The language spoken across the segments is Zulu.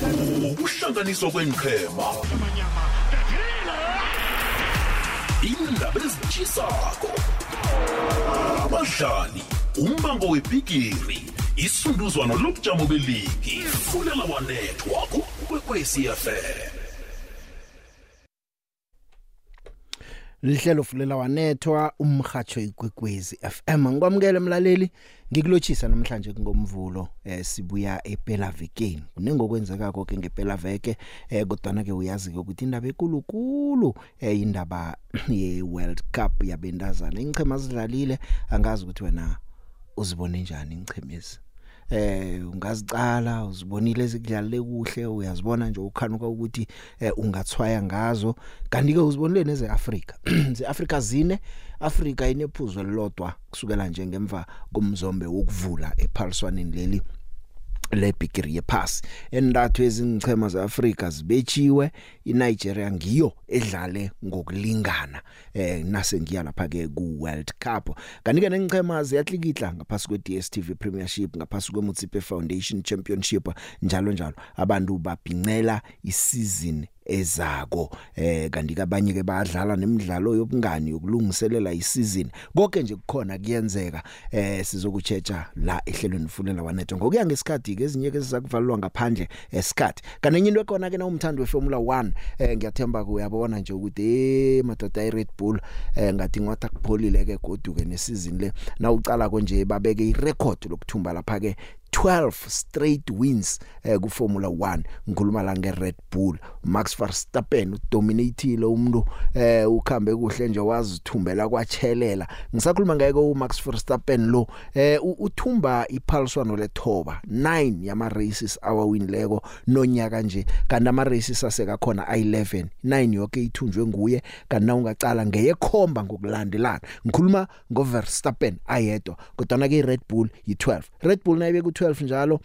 ukuhlanganiswa kwenqhema indaba ezitshisako abadlali umbango webhigiri isunduzwano lobujamo beligi fulela wanethwa kukwekwecfm lihlelo fulela wanethwa umhatsho ikwekwezi FM ngikwamukele mlaleli ngikulochisa namhlanje ngomvulo eh sibuya ephela vekeni kunengokwenzeka konke ngephela veke eh kodwa ke uyazi ukuthi indaba ekulukulu eh indaba ye World Cup yabendazana ingchema zidlalile angazi ukuthi wena uzibone njani ingchemezi eh ungazicala uzibonile ezikudlalile kuhle uyazibona nje ukhanuka ukuthi eh, ungathwaya ngazo. Kanti ke uzibonile neze Africa ze Africa zine Africa inephuzo lelodwa kusukela nje ngemva komzombe wokuvula ephaliswaneni leli. Lebhigiri yepass endathu ezingichema zeAfrika zibechiwe iNigeria ngiyo edlale ngokulingana eh nase ngiya lapha ke ku World Cup kanike nengichema ziyahlikihla ngaphasi kwe DStv Premiership ngaphasi kwe Mutsipe Foundation Championship njalo njalo. Abantu babhincela isizini ezako. Eh kanti kabanye ke bayadlala nemidlalo yobungani yokulungiselela isizini konke nje kukhona kuyenzeka eh sizokuchecha la ehlelweni fulela wanetho ngokuya ngesikhathi ke ezinye ke sizakuvalwa ngaphandle esikhathi kanenye into ekona ke na umthando weFormula 1 eh ngiyathemba kuyabona nje ukuthi eh madoda iRed Bull eh ngathi ngwatha kupholile ke goduke nesizini le. Na ucala konje babeke irecord lokuthumba lapha ke 12 straight wins eh ku Formula 1 ngikhuluma la nge Red Bull. Max Verstappen udominateile umuntu eh ukhambe kuhle nje wazithumbela kwachelela ngisakhuluma ngeke u Max Verstappen lo eh uthumba iphaliswano lethoba 9 yama races awawinileko nonyaka nje. Kanti ama races aseka khona i11 9 yonke ithunjwe nguye kanti na ungacala ngeyekhomba ngokulandelana. Ngikhuluma ngo Verstappen ayedwa kodwa ke Red Bull yi12 Red Bull nayibe ku 12 njalo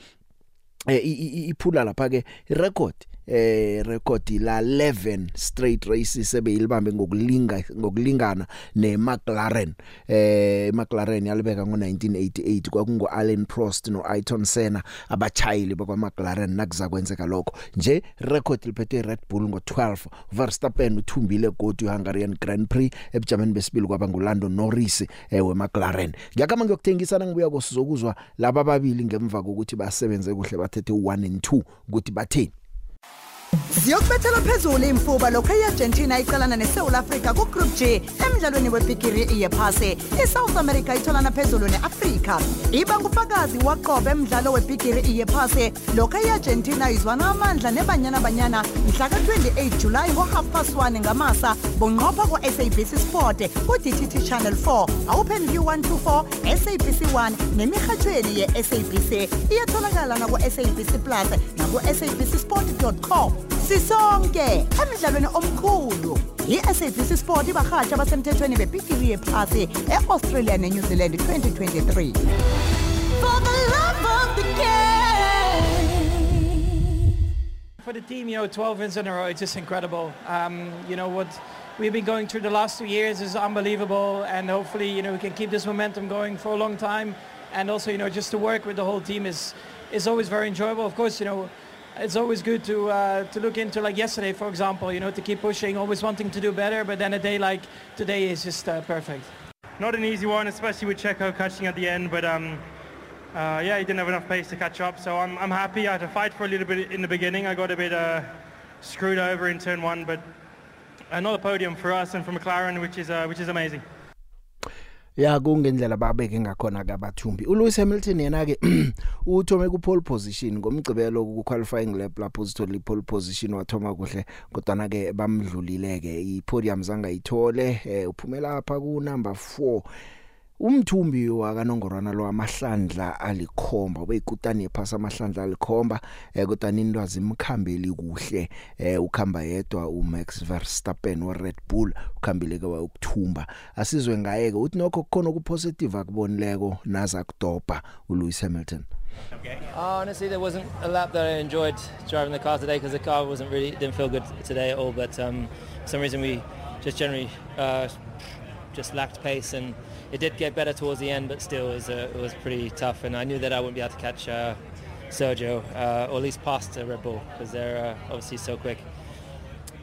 eh iphula lapha ke record eh record la 11 straight races ebeyilibambe ngokulinga ngokulingana neMcLaren. Eh McLaren yalibeka ngo1988 kwakungo Alain Prost no Ayrton Senna abachayili bakwa McLaren nakuza kwenzeka lokho. Nje record liphethe Red Bull ngo12 Verstappen uthumbile godi Hungarian Grand Prix. Ebujameni besibili kwaba nguLando Norris eh weMcLaren. Ngiyakama ngiyokuthengisana ngibuya kosizokuzwa laba babili ngemva kokuthi basebenze kuhle bathethe 1 and 2 ukuthi batheni? Siyokubethela phezulu imfuba lokho iArgentina iqalana neSouth Africa ku Group G emidlalweni webhigiri yephase. iSouth America itholana phezulu neAfrica. Iba ngufakazi waqobe emidlalo webhigiri yephase lokho iArgentina izwana amandla nebanyana banyana mhla ka28 July ngo half past 1 ngamasa bonqopha ku SABC Sport ku DTT Channel 4 Open View 124 SABC 1 nemihathweni ye SABC iyatholakala na ku SABC Plus na ku sabcsport.com sisonke omkhulu i-sabc sport ibahatsha abasemthethweni bebhigiri yephasi e-australia ne-new zealand 2023 For the love of the game. For the team, you know, 12 wins in a row, it's just incredible. Um, you know, what we've been going through the last two years is unbelievable. And hopefully, you know, we can keep this momentum going for a long time. And also, you know, just to work with the whole team is, is always very enjoyable. Of course, you know, it's always good to uh, to look into like yesterday, for example. You know, to keep pushing, always wanting to do better. But then a day like today is just uh, perfect. Not an easy one, especially with Checo catching at the end. But um, uh, yeah, he didn't have enough pace to catch up. So I'm I'm happy. I had to fight for a little bit in the beginning. I got a bit uh, screwed over in turn one, but another podium for us and for McLaren, which is uh, which is amazing. Ya kungendlela babeke ngakhona kabathumbi uLewis Hamilton yena ke uthome ku pole position ngomgcibelo ku qualifying lap lapho uzithola pole position wathoma kuhle kodwa na ke bamdlulileke. Ipodium zanga ithole eh, uphumela lapha ku number 4 umthumbi wakanongorwana lo amahlandla alikhomba ubeyikutani ephasa amahlandla alikhomba eh kodwa nindwazi imkhambeli kuhle eh ukhamba yedwa uMax Verstappen wa Red Bull ukhambile ke ukuthumba asizwe ngaye ke uthi nokho kukhona okupositive akubonileko naza kudopa uLewis Hamilton Okay. Uh, honestly, there wasn't a lap that I enjoyed driving the car today because the car wasn't really didn't feel good today at all. But um, for some reason, we just generally uh, just lacked pace, and it did get better towards the end. But still, it was, uh, it was pretty tough, and I knew that I wouldn't be able to catch uh, Sergio, uh, or at least past Red Bull, because they're uh, obviously so quick.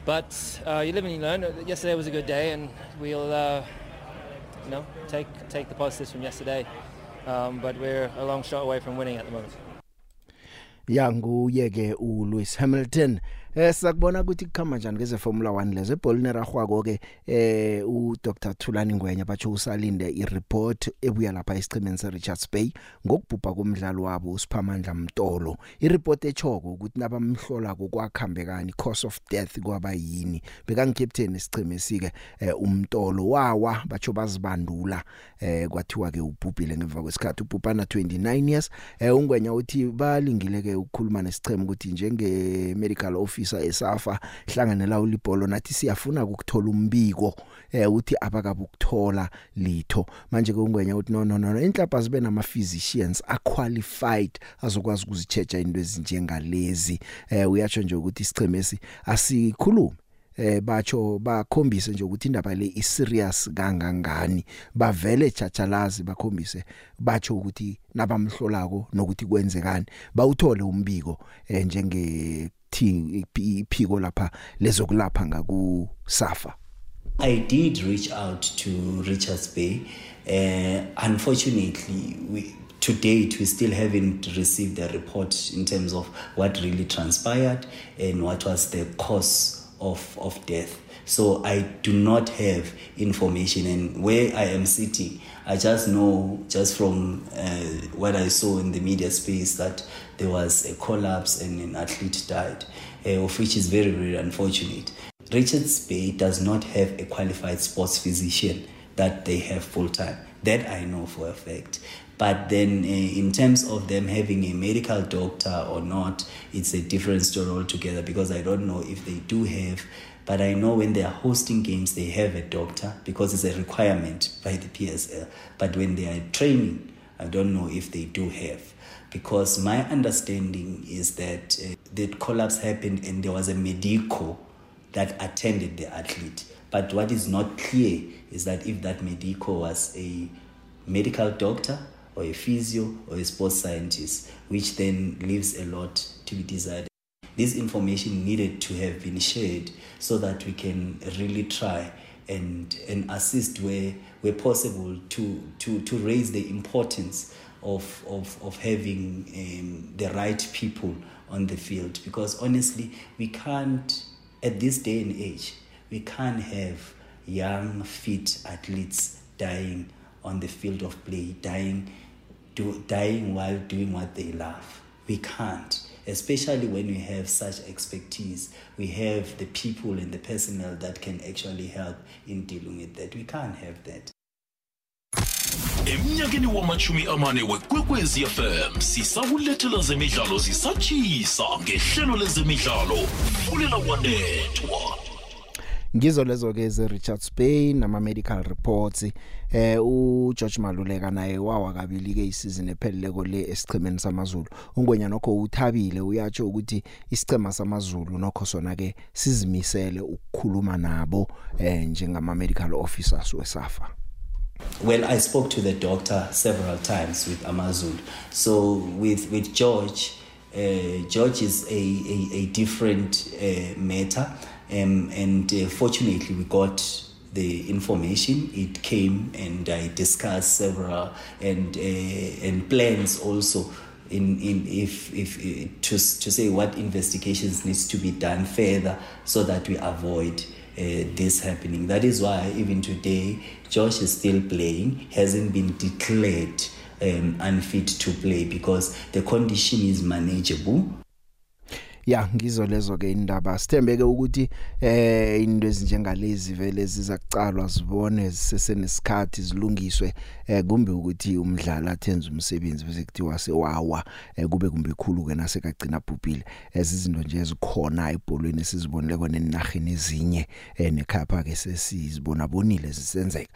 But uh, you live and you learn. Yesterday was a good day, and we'll, uh, you know, take take the positives from yesterday. Um, but we're a long shot away from winning at the moment. yanguye ke uLewis Hamilton eh sakubona ukuthi kukhamba njani ngeze Formula 1 lezo ebholini ragwako ke eh u Dr Thulani Ngwenya bathi usalinde i report ebuya lapha esichimeni se Richards Bay ngokubhubha komdlalo wabo uSiphamandla Mtolo. I report echoko ukuthi nabamhlola kokwakhambekani cause of death kwaba yini. Beka ngicaptain isicheme sike eh, umtolo wawa batsho bazibandula eh kwathiwa ke ubhubhile ngemva kwesikhathi. Ubhubhana 29 years eh ungwenya uthi balingile ke ukukhuluma nesicheme ukuthi njenge medical officer esafa hlanganela ulibholo nathi siyafuna ukuthola umbiko eh uthi abakabukuthola litho. Manje ke ungwenya uthi no no no inhlapa zibe nama physicians a qualified azokwazi ukuzichecha into ezinjengalezi. Eh uyatsho nje ukuthi isichemesi asikhulume eh batsho bakhombise nje ukuthi indaba le iserious kangangani. Bavele jajalazi bakhombise batsho ukuthi nabamhlolako nokuthi kwenzekani. Bawuthole umbiko eh njenge iphiko lapha lezokulapha ngaku safa I did reach out to Richards Bay. Uh, unfortunately, we, to date, we still haven't received a report in terms of what really transpired and what was the cause of, of death. So I do not have information, and where I am sitting, I just know just from uh, what I saw in the media space that there was a collapse and an athlete died, uh, of which is very, very unfortunate. Richards Bay does not have a qualified sports physician that they have full time. That I know for a fact. But then, uh, in terms of them having a medical doctor or not, it's a different story altogether because I don't know if they do have. But I know when they are hosting games, they have a doctor because it's a requirement by the PSL. But when they are training, I don't know if they do have. Because my understanding is that uh, the collapse happened and there was a medico that attended the athlete. But what is not clear is that if that medico was a medical doctor or a physio or a sports scientist, which then leaves a lot to be desired. This information needed to have been shared so that we can really try and, and assist where, where possible to, to, to raise the importance of, of, of having um, the right people on the field. Because honestly, we can't, at this day and age, we can't have young, fit athletes dying on the field of play, dying, do, dying while doing what they love. We can't, especially when we have such expertise. We have the people and the personnel that can actually help in dealing with that. We can't have that. emnyakeni amane wekwekwezi fm sisakulethela zemidlalo ngehlelo lezemidlalo fulela wanethwa ngizo lezo ke ze Richards Bay nama medical reports. Eh u George Maluleka naye wawa kabili ke isizini epheleleko le esichemeni samazulu. Ungwenya nokho uthabile uyatsho ukuthi isichema samazulu nokho sona ke sizimisele ukukhuluma nabo eh njengama medical officers wesafa. Well, I spoke to the doctor several times with Amazul. So with with George, uh, George is a a, a different uh, matter, um, and uh, fortunately we got the information. It came, and I discussed several and uh, and plans also. In, in if if uh, to to say what investigations needs to be done further so that we avoid uh, this happening. That is why even today, Josh is still playing, hasn't been declared um, unfit to play because the condition is manageable. Ya ngizo lezo ke indaba. Sithembeke ukuthi eh into ezinjengalezi vele ziza kucalwa zibone zisesenesikhathi zilungiswe eh kumbe ukuthi umdlali athenze umsebenzi bese kuthiwa sewawa eh kube kumbe ikhulu ke nasekagcina bhubhile ezizinto nje ezikhona ebholweni esizibonileko nenarheni ezinye eh nekhapha ke sesizibona bonile zisenzeka.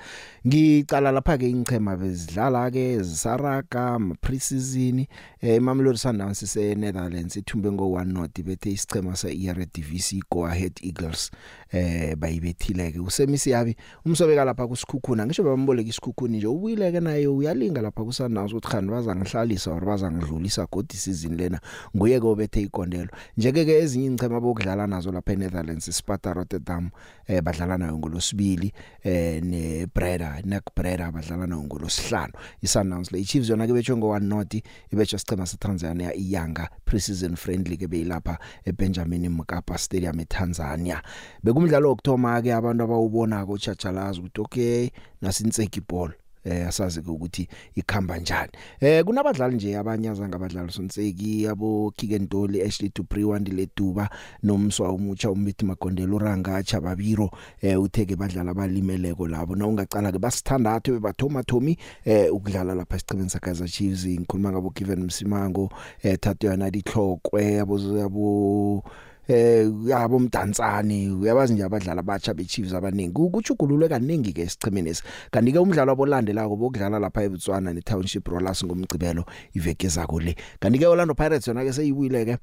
Ngicala lapha ke ingchema bezidlala ke zisaraga pre-season eh Mamelodi Sundowns se Netherlands ithumbe ngo 1 not United bethe isichema seEredivisie Go Ahead Eagles eh bayibethileke. Usemisi yabi umsobeka lapha kusikhukhuna ngisho bamboleka isikhukhuni nje ubuyileke naye uyalinga lapha kusanazo ukuthi khani baza ngihlalisa or baza ngidlulisa god season lena nguye ke obethe ikondelo njeke ke ezinye ingchema bokudlala nazo lapha eNetherlands Sparta Rotterdam eh badlala nayo ngolosibili eh neBreda neBreda badlala nayo ngolosihlanu iSundowns le Chiefs yona ke betshwe ngo 1 not ibetshwe sichema seTanzania iyanga pre-season friendly ke beyilapha. eBenjamin Mkapa Stadium eTanzania. Bekumdlalo okthoma ke abantu abawubona ko Chachalazi ukuthi okay nasintseki ball eh asazi ukuthi ikhamba njani. Eh kunabadlali nje abanye azangabadlali Sonseki abo Kikentoli Ashley Dupri wandile Duba nomswa umutsha umithi Magondelo uranga Chababiro eh utheke badlala abalimeleko labo. Na ungacala ke basithandathu bebathoma Thomi eh ukudlala lapha esiqhemeni sakaza Chiefs ngikhuluma ngabo Given Msimango eh thathu yana dihlokwe abo abo eh yabo mdantsani uyabazi nje abadlali abatsha beChiefs abaningi kuchugululwe kaningi ke esichemeni esi. Kanti ke umdlalo obolandelako bokudlala lapha eBotswana neTownship Rollers ngomgcibelo iveke zako le. Kanti ke Orlando Pirates yona ke seyibuyile ke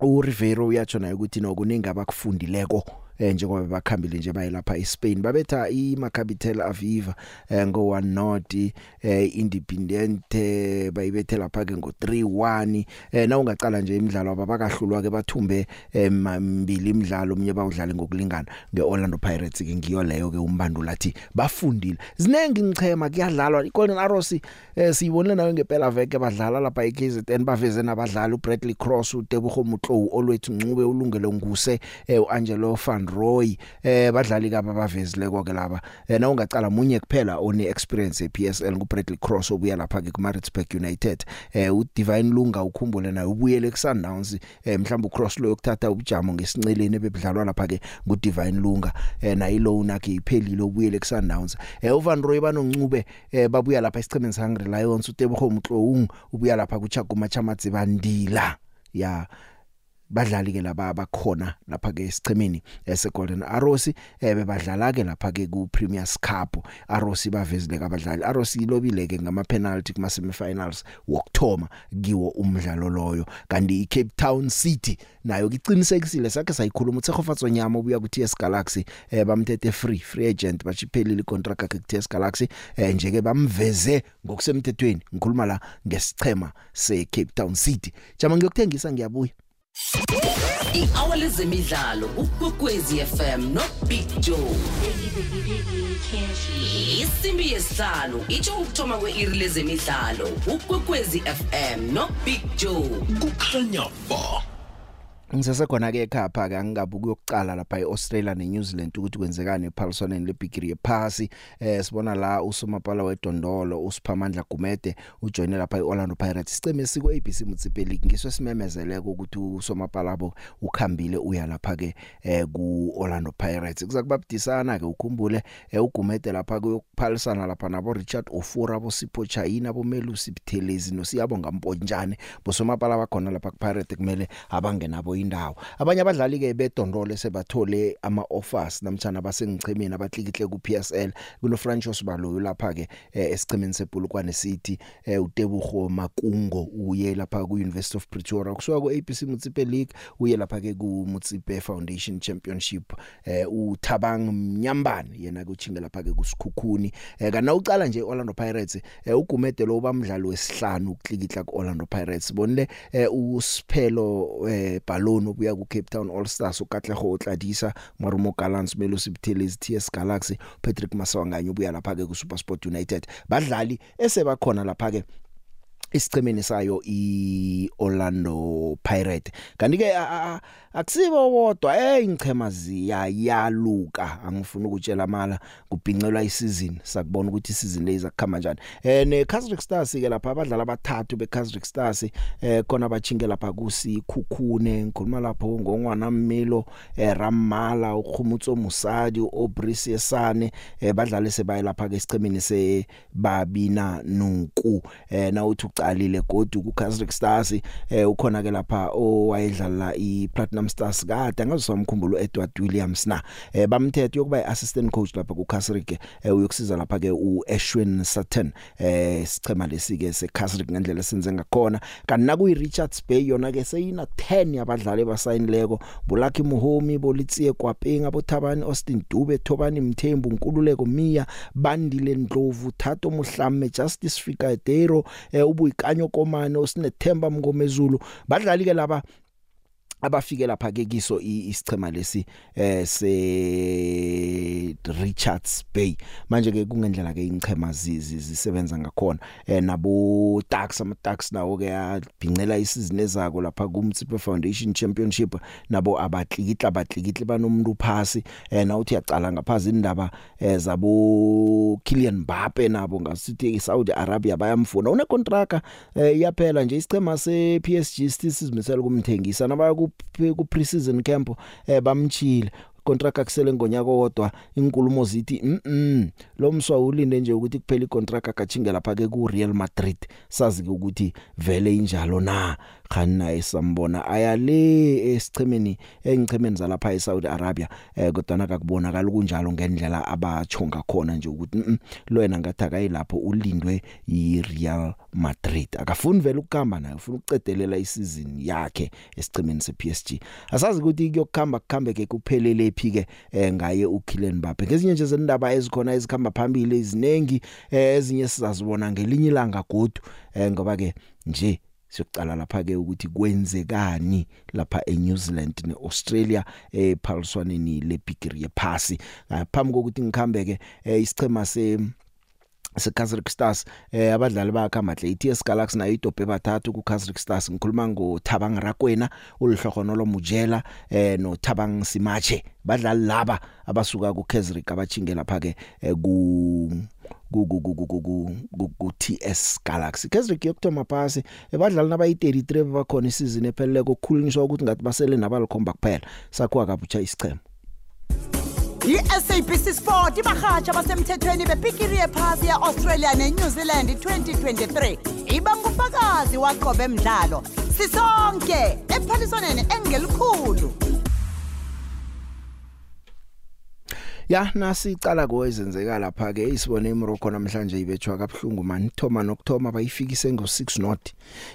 uRivero uyatsho naye ukuthi nokuningi abakufundileko eh njengoba bakhambile nje bayilapha eSpain babetha iMaccabi Tel Aviv eh ngo 1 not eh Independiente bayibethe lapha ke ngo 3-1 eh na ungacala nje imidlalo abakahlulwa ke bathumbe mambili imidlalo umnye bawudlala ngokulingana. ngeOrlando Pirates ke ngiyo leyo ke umbandula athi bafundile. Zinengi ngichema kuyadlalwa. iGolden Arrows eh siyibonile nayo ngempela veke badlala lapha eKZN baveze nabadlali uBradley Cross uTebogo Mutlow olwethu Ncube ulungele nguse eh uAngelo Van Roy eh badlali kaba bavezile konke laba. Eh na ungacala munye kuphela one experience ePSL nguBradley Cross obuya lapha ke kuMaritzburg United. Eh uDivine Lunga ukhumbule naye ubuyele kuSundowns eh mhlawumbe uCross lo yokuthatha ubujamo ngesinceleni bebedlalwa lapha ke nguDivine Lunga. Eh na iloan yakhe iphelile ubuyele kuSundowns eh uVan Roy banoncube eh babuya lapha esichemeni sangre Lions uTebogo Mtloung ubuya lapha kuChaguma Chamatsi bandila. Ya badlali ke laba abakhona lapha ke esichemeni ese Golden Arrows eh bebadlala ke lapha ke ku Premier Cup. Arrows bavezile kabadlali Arrows ilobile ke ngama penalty kuma semifinals wokthoma kiwo umdlalo loyo. Kanti iCape Town City nayo kiqinisekisile sakhe sayikhuluma uTsegofatso nyama obuya ku TS Galaxy eh bamthethe free free agent bachiphelile icontract yakhe ku TS Galaxy eh nje ke bamveze ngokusemthethweni ngikhuluma la ngesichema se Cape Town City. Jama ngiyokuthengisa ngiyabuya. I-hour lezemidlalo ukwekwezi fm no big joe. Isimbi yesihlanu itsho ukuthoma kwe-iri lezemidlalo ukwekwezi fm no big joe. Kukhanya ba. Ngisesekhona ke ekhapha ke angingabuki yokucala lapha eAustralia neNew Zealand ukuthi kwenzekani ePaulsoneni leBigiri yephasi. Eh sibona la usomapala wedondolo uSiphamandla Gumede ujoine lapha eOrlando Pirates. Siceme siko ABC Mutsipe League ngisho simemezeleke ukuthi usomapala abo ukhambile uya lapha ke eh kuOrlando Pirates. Kuzakubabudisana ke ukhumbule eh uGumede lapha kuyokuphalisana lapha nabo Richard Ofura abo Sipho Chaina abo Melusi Buthelezi nosiyabonga Mponjane. Bosomapala bakhona lapha kuPirates kumele abangenabo indawo. Abanye abadlali ke bedondole sebathole ama offers namtjana basengichemeni abahlikihle ku PSL kuno Franchos Baloyo lapha ke eh, esichemeni sePulukwane City eh, uTebugo Makungo uye lapha ku University of Pretoria. Kusuka ku ABC Mutsipe League uye lapha ke ku Mutsipe Foundation Championship. Eh, uThabang Mnyambane yena kuchinga lapha ke kusikhukhuni. Eh, kana ucala nje Orlando Pirates eh, ugumede lo bamdlalo wesihlanu ukuhlikihla ku Orlando Pirates. Bonle eh, usiphelo eh, Balloon obuya ku Cape Town All Stars uKatlego uTladisa Marumo Gallants Melo Sibuthelezi TS Galaxy Patrick Masawanganye ubuya lapha ke ku SuperSport United. Badlali esebakhona lapha ke isicemeni sayo iOrlando Pirate kanti ke akusibo bodwa eh ingchema ziyayaluka angifuni ukutshela mala kubhincelwa isizini sakubona ukuthi isizini leyiza kukhama kanjani eh ne Kaizer Stars ke lapha abadlali abathathu be Kaizer Stars eh khona bachinge lapha kusi khukhune ngikhuluma lapho ngongwana Mmilo eh Ramala ukhumutso Musadi uObris Yesane eh badlali sebaye lapha ke isicemeni se babina nuku eh na uthi uqalile godu ku Kaizer Stars eh ukhona ke lapha owayedlala iPlatinum Stars. Kade angazomkhumbulo Edward Williams na eh bamthethe yokuba iassistant coach lapha ku Kaizer ke eh, uyokusiza lapha ke uEshwin Sutton. Eh sichema lesi ke seKaizer ngendlela senze ngakhona. Kanti nakuyi Richards Bay yona ke seyina 10 yabadlali basayinileko Bulaki Muhomi Bolitsie Kwapeng abothabani Austin Dube Thobani Mthembu Nkululeko Mia Bandile Ndlovu Thato Muhlame Justice Fikadero eh, ubuyikanyo komane osinethemba mngomezulu. Badlali ke laba abafike lapha ke kiso isichema lesi eh se Richards Bay. Manje ke kungendlela ke ingchema zisebenza ngakhona. Eh nabo Ducks ama Ducks nawo ke yabhincela isizini ezako lapha kumtsipe Foundation Championship. Nabo abatlikitla abatlikitli banomuntu phasi. Eh na uthi yacala ngaphazi indaba eh, zabo Kylian Mbappe nabo ngasithi Saudi Arabia bayamfuna. Une contract eh, iyaphela nje isichema se PSG sisizimisela kumthengisa nabaya ku ku pre-season camp eh bamchile contract akusele ngonyaka owodwa inkulumo zithi mhm lo mswa ulinde nje ukuthi kuphela icontract akachinge lapha ke ku Real Madrid. Sazi ukuthi vele injalo na? Khani naye sambona. Aya le esichemeni engichemeni zalapha eSaudi Arabia eh kodwa nakakubonakala kunjalo ngendlela abachonga khona nje ukuthi mm, lo yena ngathi akayilapho ulindwe yiReal Madrid. Akafuni vele ukuhamba naye ufuna ukucedelela isizin yakhe esichemeni sePSG asazi ukuthi kuyokukhamba kukhambe ke kuphelele phi ke eh, ngaye uKylian Mbappe. Ngezinye nje zendaba ezikhona ezikhamba phambili izinengi eh, ezinye sizazibona ngelinye ilanga godu eh, ngoba ke nje siyokucala lapha ke ukuthi kwenzekani lapha eNew Zealand neAustralia ephaliswaneni leBigiri yephasi. Ngaphambi kokuthi ngikhambe ke isichema se seKaizer Stars eh abadlali bakhe amahle. iTS Galaxy nayo idobhe bathathu ku Kaizer Stars. Ngikhuluma ngo Thabang Rakwena ulihlogono lomujela eh no Thabang Simache badlali laba abasuka ku Kaizer abachinge lapha ke ku ku ku ku ku ku TS Galaxy. Kesrick yokuthoma phasi ebadlali nabayi 33 bakhona isizini ephelele kokukhulinyiswa ukuthi ngathi basele nabalikhomba kuphela. Sakhiwa kabutsha isichema i-SABC Sport ibahatsha basemthethweni bepikiri yephasi ya-Australia ne-New Zealand 2023 ibanga ufakazi waqobe emdlalo sisonke ephaliswaneni engelikhulu. Ya nasicala kwezenzeka lapha ke isibone eMorocco namhlanje ibethwa kabhlungu man Thoma nokthoma bayifikise ngo6 not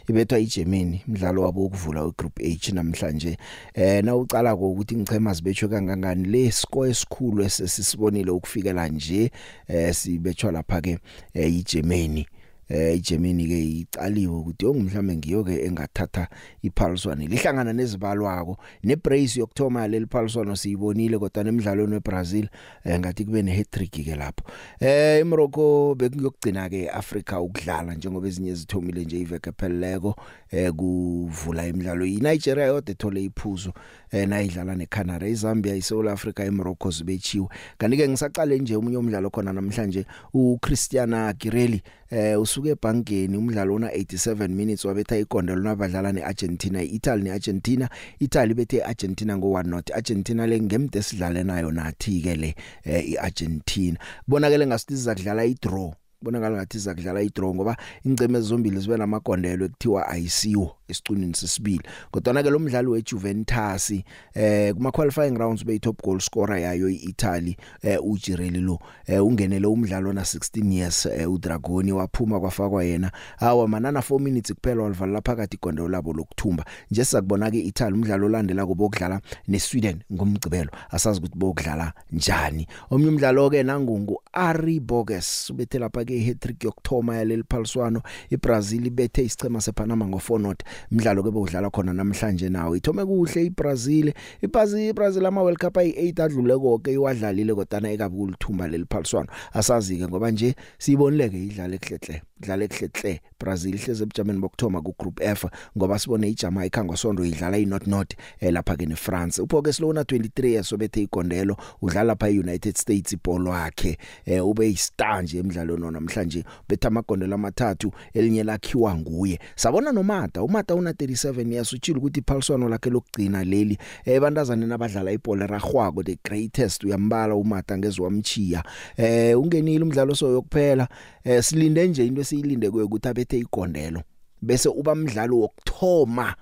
ibethwa iGermany umdlalo wabo ukuvula ugroup H namhlanje. Eh na ucala ukuthi ngichema zibethwe kangangani le score esikhulu esesibonile ukufikela nje eh sibethwa lapha ke iGermany eh iGermany ke icaliwe ukuthi ongumhlambe ngiyo ke engathatha iphaliswane lihlangana nezibalwako nebrace yokthoma leli phaliswano siyibonile kodwa nemidlalweni weBrazil eh, ngathi kube nehattrick ke lapho. Eh iMorocco bekuyokugcina ke Africa ukudlala njengoba ezinye zithomile nje iveke pheleleko eh kuvula imidlalo. iNigeria yodwa ethole iphuzo eh nayidlala neCanada. iZambia iSouth Africa eMorocco zibechiwe kanti ke ngisaqale nje umunye umdlalo khona namhlanje uChristiana Girelli eh usuke ebankeni umdlalo ona 87 minutes wabetha ikondelo nabadlala neArgentina iItaly neArgentina. Italy bethe Argentina ngo 1 not Argentina le ngemde sidlale nayo nathi ke le eh, iArgentina. Kubonakele ngasiza kudlala idraw. Bonakala ngathi izakudlala idraw ngoba ingceme ezombili zibe namagondelo ekuthiwa ayisiwo. Esicunini sesibili. Kodwa na ke lo mdlali weJuventus eh kuma qualifying rounds be top goal scorer yayo iItaly eh uJirelli lo eh ungenele umdlalo na 16 years eh, uDragoni waphuma kwafakwa yena. Hawa manana 4 minutes kuphela walivala phakathi igondelo labo lokuthumba. Nje sakubona ke iItaly umdlalo olandela kubo ukudlala neSweden ngomgcibelo asazi ukuthi bokudlala njani. Omnye umdlalo ke nangungu Ari Boges ubethe lapha ke hat-trick yokthoma yaleli phaliswano. iBrazil ibethe isicema sePanama ngo4 not umdlalo ke bewudlala khona namhlanje nawo. Ithome kuhle iBrazil. iBrazil iBrazil ama World Cup ayi8 adlule konke iwadlalile kodwa ekabi kulithumba leli phaliswano. Asazi ke ngoba nje siyibonile ke idlala ekhlehle idlala ekhlehle Brazil ihleze ebujameni bokthoma ku group F ngoba sibone iJamaica ngosonto idlala iNot Not eh, lapha ke neFrance. Uphoke Slona 23 yasobethe igondelo udlala lapha eUnited States ibhola wakhe eh, ube istar nje emidlalweni namhlanje betha amagondelo amathathu elinye lakhiwa nguye. Sabona nomata umata una 37 years utshila ukuthi iphaliswano lakhe lokugcina leli ebantazana eh, nabadlala ibhola ragwako the greatest uyambala umata ngezwamchiya eh ungenile umdlalo so yokuphela eh silinde nje into esiyilinde kuye ukuthi abethe igondelo bese uba umdlalo wokthoma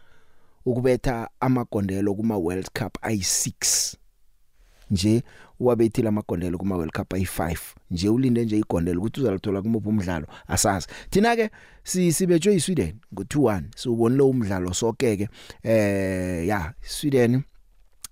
ukubetha amagondelo kuma World Cup ayi6 nje wabethile amagondelo kuma World Cup ayi5 nje ulinde nje igondelo ukuthi uzalithola kumuphi umdlalo asazi. Thina ke sibetjwe yiSweden ngo2-1 siubonile umdlalo sonke ke eh ya Sweden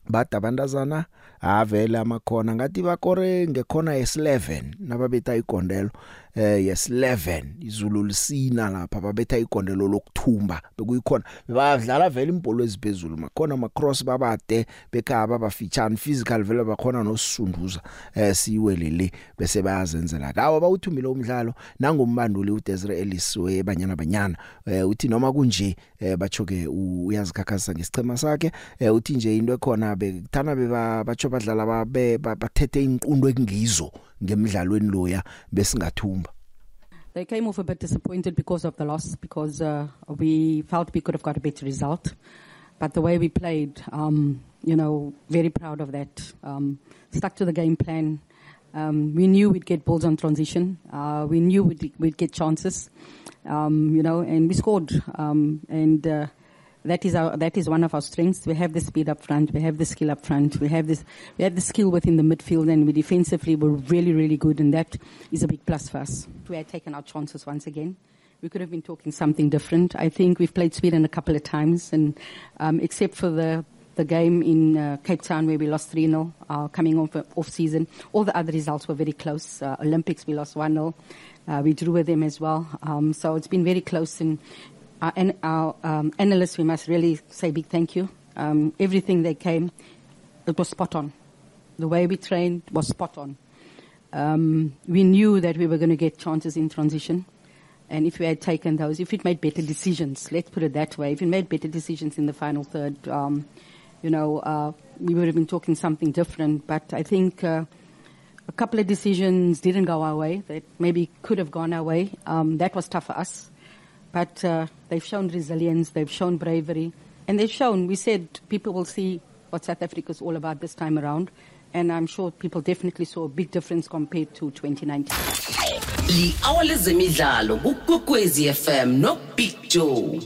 badabantazana avela amakhona ngathi bakore ngekhona yes11 nababetha igondelo. Eh yes11 izulu lisina lapha babetha igondelo lokuthumba. Bekuyikhona. Badlala vele impolo eziphezulu makhona ama cross babade bekhaba bafitshana physical vele bakhona nosunduza eh siwelele bese bayazenzela. Kawo bawuthumile umdlalo nangombanduli uDesire Ellis webanyana banyana eh uthi noma kunje eh bachoke uyazikhakhasa ngesicema sakhe. Eh uthi nje into ekhona bekuthana beba bacho badlala babe bathethe inqundo ekungizo ngemidlalweni loya besingathumba. They came off a bit disappointed because of the loss, because uh, we felt we could have got a better result. But the way we played, um, you know, very proud of that. Um, stuck to the game plan. Um, we knew we'd get balls on transition. Uh, we knew we'd, we'd get chances, um, you know, and we scored. Um, and uh, that is our that is one of our strengths. We have the speed up front, we have the skill up front, we have this we have the skill within the midfield, and we defensively were really really good, and that is a big plus for us. We had taken our chances once again. We could have been talking something different. I think we've played Sweden a couple of times, and um, except for the the game in uh, Cape Town where we lost 3 0, uh, coming off off season. All the other results were very close. Uh, Olympics, we lost 1 0. Uh, we drew with them as well. Um, so it's been very close, and our, our um, analysts, we must really say big thank you. Um, everything they came, it was spot on. The way we trained was spot on. Um, we knew that we were going to get chances in transition. And if we had taken those, if we'd made better decisions, let's put it that way, if we made better decisions in the final third, um, you know, uh, we would have been talking something different. But I think uh, a couple of decisions didn't go our way that maybe could have gone our way. Um, that was tough for us. But uh, they've shown resilience, they've shown bravery, and they've shown, we said people will see what South Africa is all about this time around. And I'm sure people definitely saw a big difference compared to 2019. li-hour lezemidlalo kukwekwezi fm joe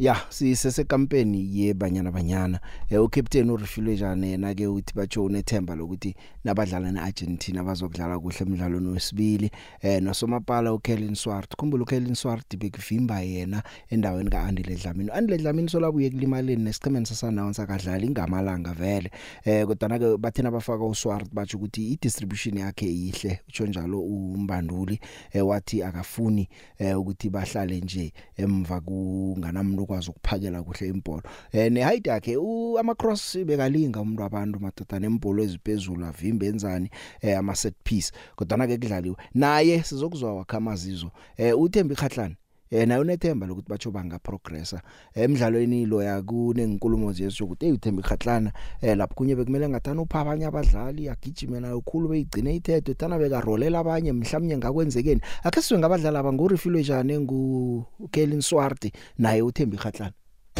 ya sisese kampeni yebanyana banyana. Eh ucaptain urifile jane yena ke uthi batsho unethemba lokuthi nabadlala neArgentina bazokudlala kuhle emidlalweni wesibili. Eh nosomapala uKellen Swart. Khumbula uKellen Swart bekuvimba yena endaweni kaAndile Dlamini. Andile Dlamini solabuye kulimaleni nesiqhemeni sasanawo sakadlala ingamalanga vele. Eh kodwa ke bathina bafaka uSwart batsho ukuthi idistribution yakhe ihle utsho njalo umbanduli eh wathi akafuni eh ukuthi bahlale nje emva kunganamntu ukwazi ukuphakela kuhle impolo eh ne height yakhe ama cross bekalinga umuntu abantu madoda nempolo eziphezulu avimbe enzani eh ama set piece kodwa ke kudlaliwe. Naye sizokuzwa wakhamazizo eh uThembi Khatlana eh nayo nethemba lokuthi batsho banga progressa emidlalweni lo yakunenkulumo zeso ukuthi hey uThembi Khatlana eh lapho kunye bekumele ngathana upha abanye abadlali agijime nayo khulu beyigcine ithethe thana beka rolela abanye mhlawumnye ngakwenzekeni akhe siwe ngabadlali abangurifilwe jane ngu Kellen Swart naye uThembi Khatlana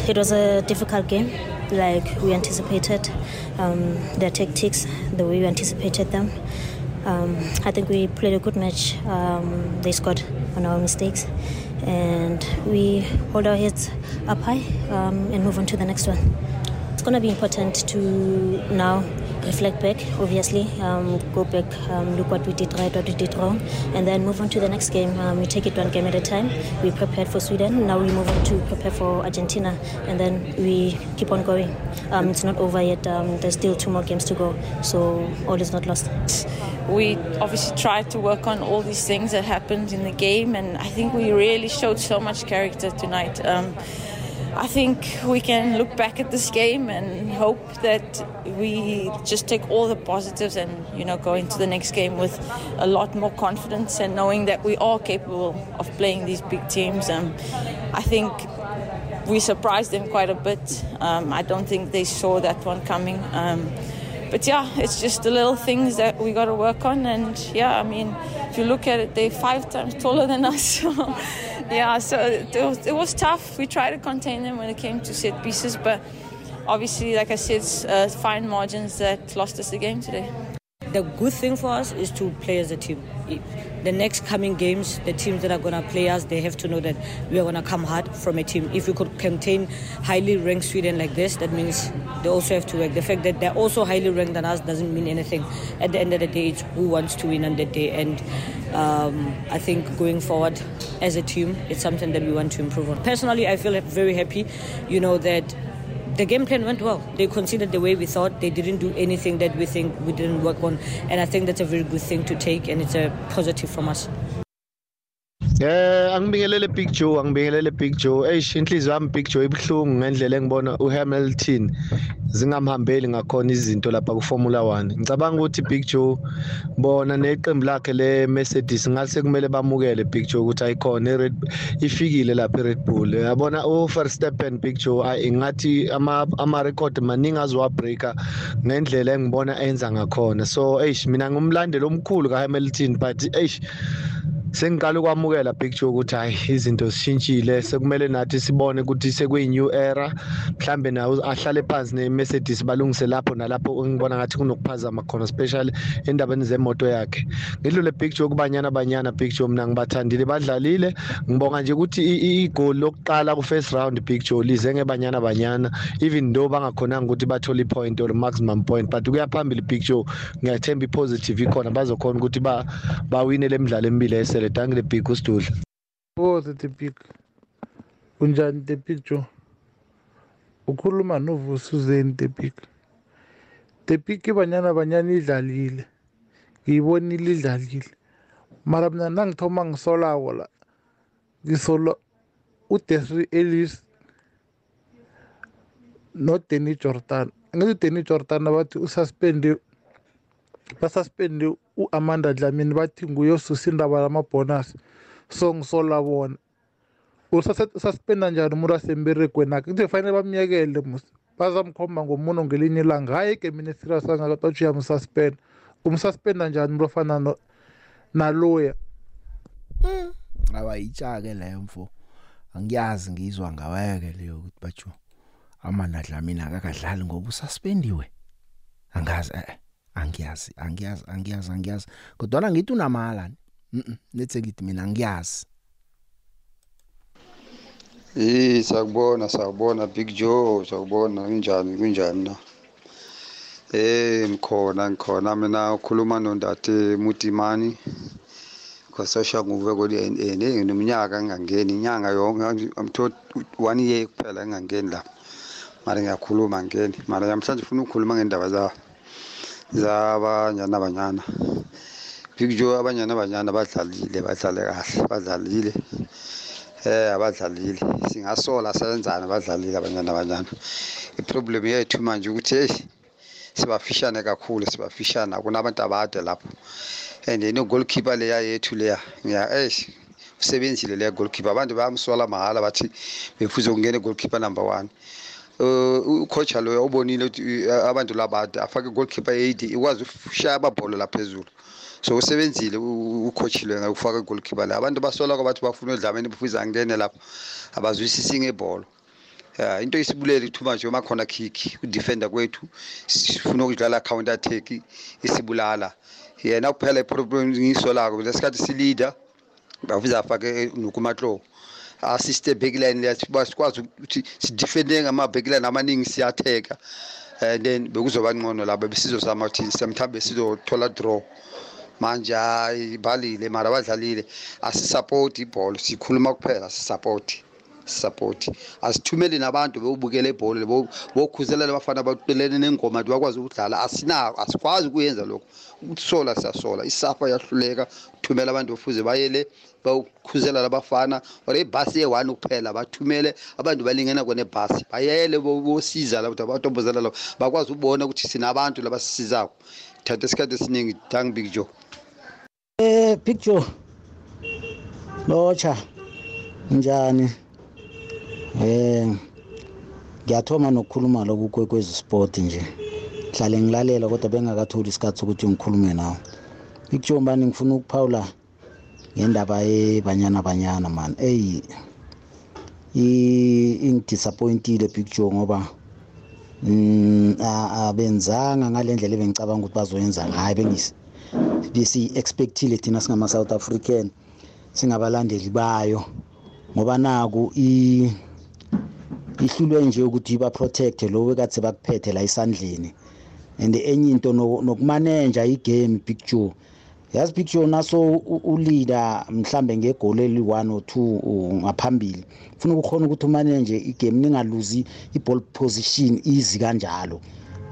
It was a difficult game, like we anticipated. Um, their tactics, the way we anticipated them. Um, I think we played a good match. Um, they scored on our mistakes, and we hold our heads up high um, and move on to the next one. It's going to be important to now reflect back, obviously, um, go back, um, look what we did right, what we did wrong, and then move on to the next game. Um, we take it one game at a time. We prepared for Sweden, now we move on to prepare for Argentina, and then we keep on going. Um, it's not over yet, um, there's still two more games to go, so all is not lost. we obviously tried to work on all these things that happened in the game, and I think we really showed so much character tonight. I think we can look back at this game and hope that we just take all the positives and you know go into the next game with a lot more confidence and knowing that we are capable of playing these big teams. Um, I think we surprised them quite a bit. Um, I don't think they saw that one coming. Um, but yeah, it's just the little things that we got to work on. And yeah, I mean, if you look at it, they're five times taller than us. Yeah, so it was, it was tough. We tried to contain them when it came to set pieces, but obviously, like I said, uh, fine margins that lost us the game today. The good thing for us is to play as a team. The next coming games, the teams that are going to play us, they have to know that we are going to come hard from a team. If we could contain highly ranked Sweden like this, that means they also have to work. The fact that they're also highly ranked than us doesn't mean anything. At the end of the day, it's who wants to win on that day. And um, I think going forward as a team, it's something that we want to improve on. Personally, I feel very happy, you know, that the game plan went well. They considered the way we thought. They didn't do anything that we think we didn't work on. And I think that's a very good thing to take, and it's a positive from us. Eh angibingelele Big Joe angibingelele Big Joe eish inhliziyo yami Big Joe ibhlungu ngendlela engibona uHamilton zingamhambeli ngakhona izinto lapha kuFormula 1 ngicabanga ukuthi Big Joe bona neqembu lakhe le Mercedes ngase kumele bamukele Big Joe ukuthi ayikhona iRed ifikile lapha iRed Bull. Yabona uVerstappen Big Joe ay ngathi ama ama record maningi azowabreaka ngendlela engibona enza ngakhona. So eish mina ngumlandeli omkhulu kaHamilton but eish sengiqala ukwamukela Big Joe ukuthi hayi izinto zishintshile. Sekumele nathi sibone ukuthi sekuyi-new era. Mhlambe nawo ahlale phansi ne-Mercedes balungise lapho nalapho ngibona ngathi kunokuphazama khona especially endabeni zemoto yakhe. Ngidlule Big Joe kubanyana banyana Big Joe mina ngibathandile badlalile. Ngibonga nje ukuthi i- i- igoli lokuqala ku-first round Big Joe lize ngebanyana banyana. Even though bangakhonanga ukuthi bathole i-point or maximum point but kuya phambili Big Joe ngiyathemba i-positive ikhona. Bazokhona ukuthi ba bawine le midlalo emibili esele tangile Big uSidudla Phokoza the big. Unjani the big Joe? Ukhuluma novusi uzeni the big. The big banyana banyana idlalile. Ngiyibonile idlalile. Mara mina nangithoma ngisolako la. Ngisola uDesri Ellis no Danny Jordan. Ngithi Danny Jordan bathi ususpend basuspend uAmanda Dlamini bathi nguye osusa indaba lamabonus. so ngisola bona. Usaspenda njani umuntu asemberegweni? Akhe kuthi fanele bamyekele mus bazamkhomba ngomuno ngelinye ilanga hayi egemini esirias angakatsho uyamsuspenda umsuspenda njani umuntu ofana no- naloya? Abayitshake leyo mfo. Angiyazi ngizwa ngaweke leyo ukuthi batsho amanadla mina akakadlali ngoba ususpendiwe. Angazi eh eh, angiyazi angiyazi angiyazi angiyazi. Kodwa ngithi unamala mhm lethe ngithi mina ngiyazi Eh sakubona sakubona Big Joe sakubona kunjani kunjani na? Eh ngikhona ngikhona. Mina ukhuluma nondate Mutimani kwasosha nguve kodi ene ngineminyaka ngingangeni inyanga yonke I'm told one year kuphela ngingangeni la. Mara ngiyakhuluma ngeni mara namhlanje ufuna ukukhuluma ngendaba za. Zabanyana banyana. Big Joe abanyana banyana badlalile badlale kahle badlalile. Eh abadlalile. Singasola senzana abadlalile abanyana abanyana iproblem yethu manje ukuthi hey sibafishane kakhulu sibafishane. Akunabantu abade lapho. And then goalkeeper leya yethu leya? Ngiya eh usebenzile leya goalkeeper. Abantu bayamsola mahala bathi befuze kungene goalkeeper number 1 uh ucoach lo ubonile ukuthi uh, abantu labade afake goalkeeper 80 ikwazi ukushaya amabhola laphezulu so usebenzile u- ucoach lo ngakufaka goalkeeper la. Abantu basola kwabathi bafuna udlameni befuze angene lapho abazwisisi ngebhola. Ya into isibulele too much uma khona kick udefender kwethu sifuna ukudlala counter attack isibulala. Yena kuphela iproblem ngiyisolako lesikhathi sileader bafuze afake nokumatlo assist backline lethi basikwazi ukuthi sidefende ngama backline amaningi siyatheka. And then bekuzoba ngcono laba besizozama ukuthi semthambe sizothola draw. Manje hayi balile mara badlalile. Asisupport ibhola sikhuluma kuphela asisupport support. Asithumeli nabantu bewubukela ibhola bokhuzelela abafana baqelene nengoma bakwazi ukudlala. Asinako asikwazi ukuyenza lokho. Ukusola siyasola isafa yahluleka ukuthumela abantu bafuze bayele bawukhuzela labafana or ibhasi ye-one kuphela bathumele. Abantu balingana kwenebhasi bayele bosiza la ukuthi abatombozela labo. Bakwazi ukubona ukuthi sinabantu labasisizako thatha isikhathi esiningi dang big joe. Um Big Joe. Locha. Njani? Eh ngiyathoma nokukhuluma lokhu kwekwezi sport nje. Hlale ngilalela kodwa bengakatholi isikhathi sokuthi ngikhulume nawe. Big Joe mbani ngifuna ukuphawula ngendaba yebanyana banyana man. Ey i ingidisappointile Big Joe ngoba mm abenzanga ngalendlela ebengicabanga ukuthi bazoyenza ngayo bengisi bisi expectile thina singama South African singabalandeli bayo ngoba naku i ihlulwe nje ukuthi ba protect lo wekathe bakuphethe la isandleni and enye into nokumanage igame picture yazi picture naso uleader mhlambe ngegoli eli1 or 2 ngaphambili. Ufuna ukukhona ukuthi umanage igame ningaluzi iball position easy kanjalo.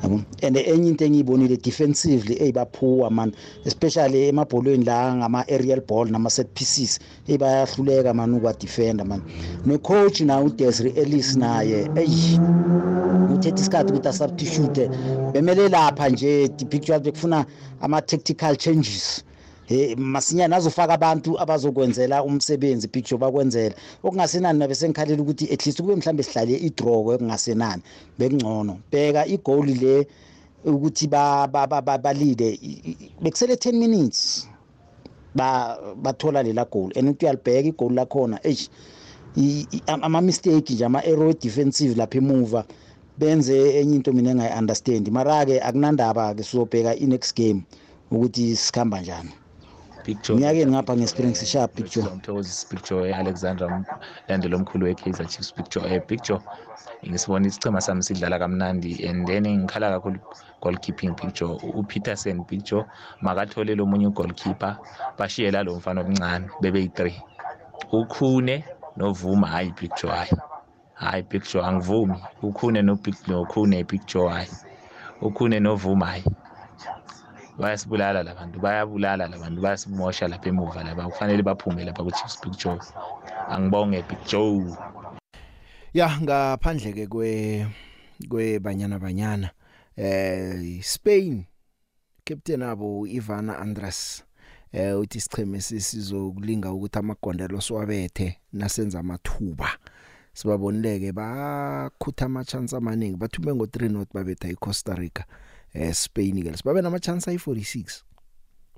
And enye into engiyibonile defensively eyibaphuwa man especially emabholweni la ngama aerial ball nama set pieces ebayahluleka man ukwa defender man. Ne coach na uDesiree Ellis naye ey uthethe isikhathi ukuthi asubstitute bemele lapha nje the picture bekufuna ama tactical changes. Hey masinyane azofaka abantu abazokwenzela umsebenzi picture bakwenzela okungasenani nabe sengikhalela ukuthi at least kube mhlambe sihlale idraw ekungasenani bekungcono. Bheka igoal le ukuthi ba balide bekusele 10 minutes ba bathola lela goal. And uyalibheka igoal lakhona eish ama mistake nje ama error defensive lapha emuva benze enye into mina engayi understand mara ke akunandaba ke sizobheka i next game ukuthi sikhamba njani. Picture. Minyakeni ngapha nge-springs sharp picture. Mthokozisi picture e-alexandra landelo omkhulu we-kaizer chiefs picture eh picture. Ngisibona isichema sami sidlala kamnandi and then ngikhala kakhulu goalkeeping picture. Upeterson picture makatholele omunye ugoalkeeper bashiye lalo mfana omncane bebeyi-three ukhune novuma hayi picture hayi. Hayi picture angivumi. Ukhune nokhune picture hayi. Ukhune novuma hayi. Bayasibulala labantu bayabulala labantu bayasimosha lapha emuva laba kufanele baphume lapha ku-chiefs picture angibonge big joe. Ya ngaphandle ke kwe kwebanyana banyana eh Spain captain abo Ivana Andres eh uthi sicheme sisizokulinga ukuthi amagondelo siwabethe nasenza amathuba. Sibabonileke bakhutha ama chance amaningi bathume ngo 3 not babetha iCosta Rica. Eh Spain ke sibabe nama chance ayi46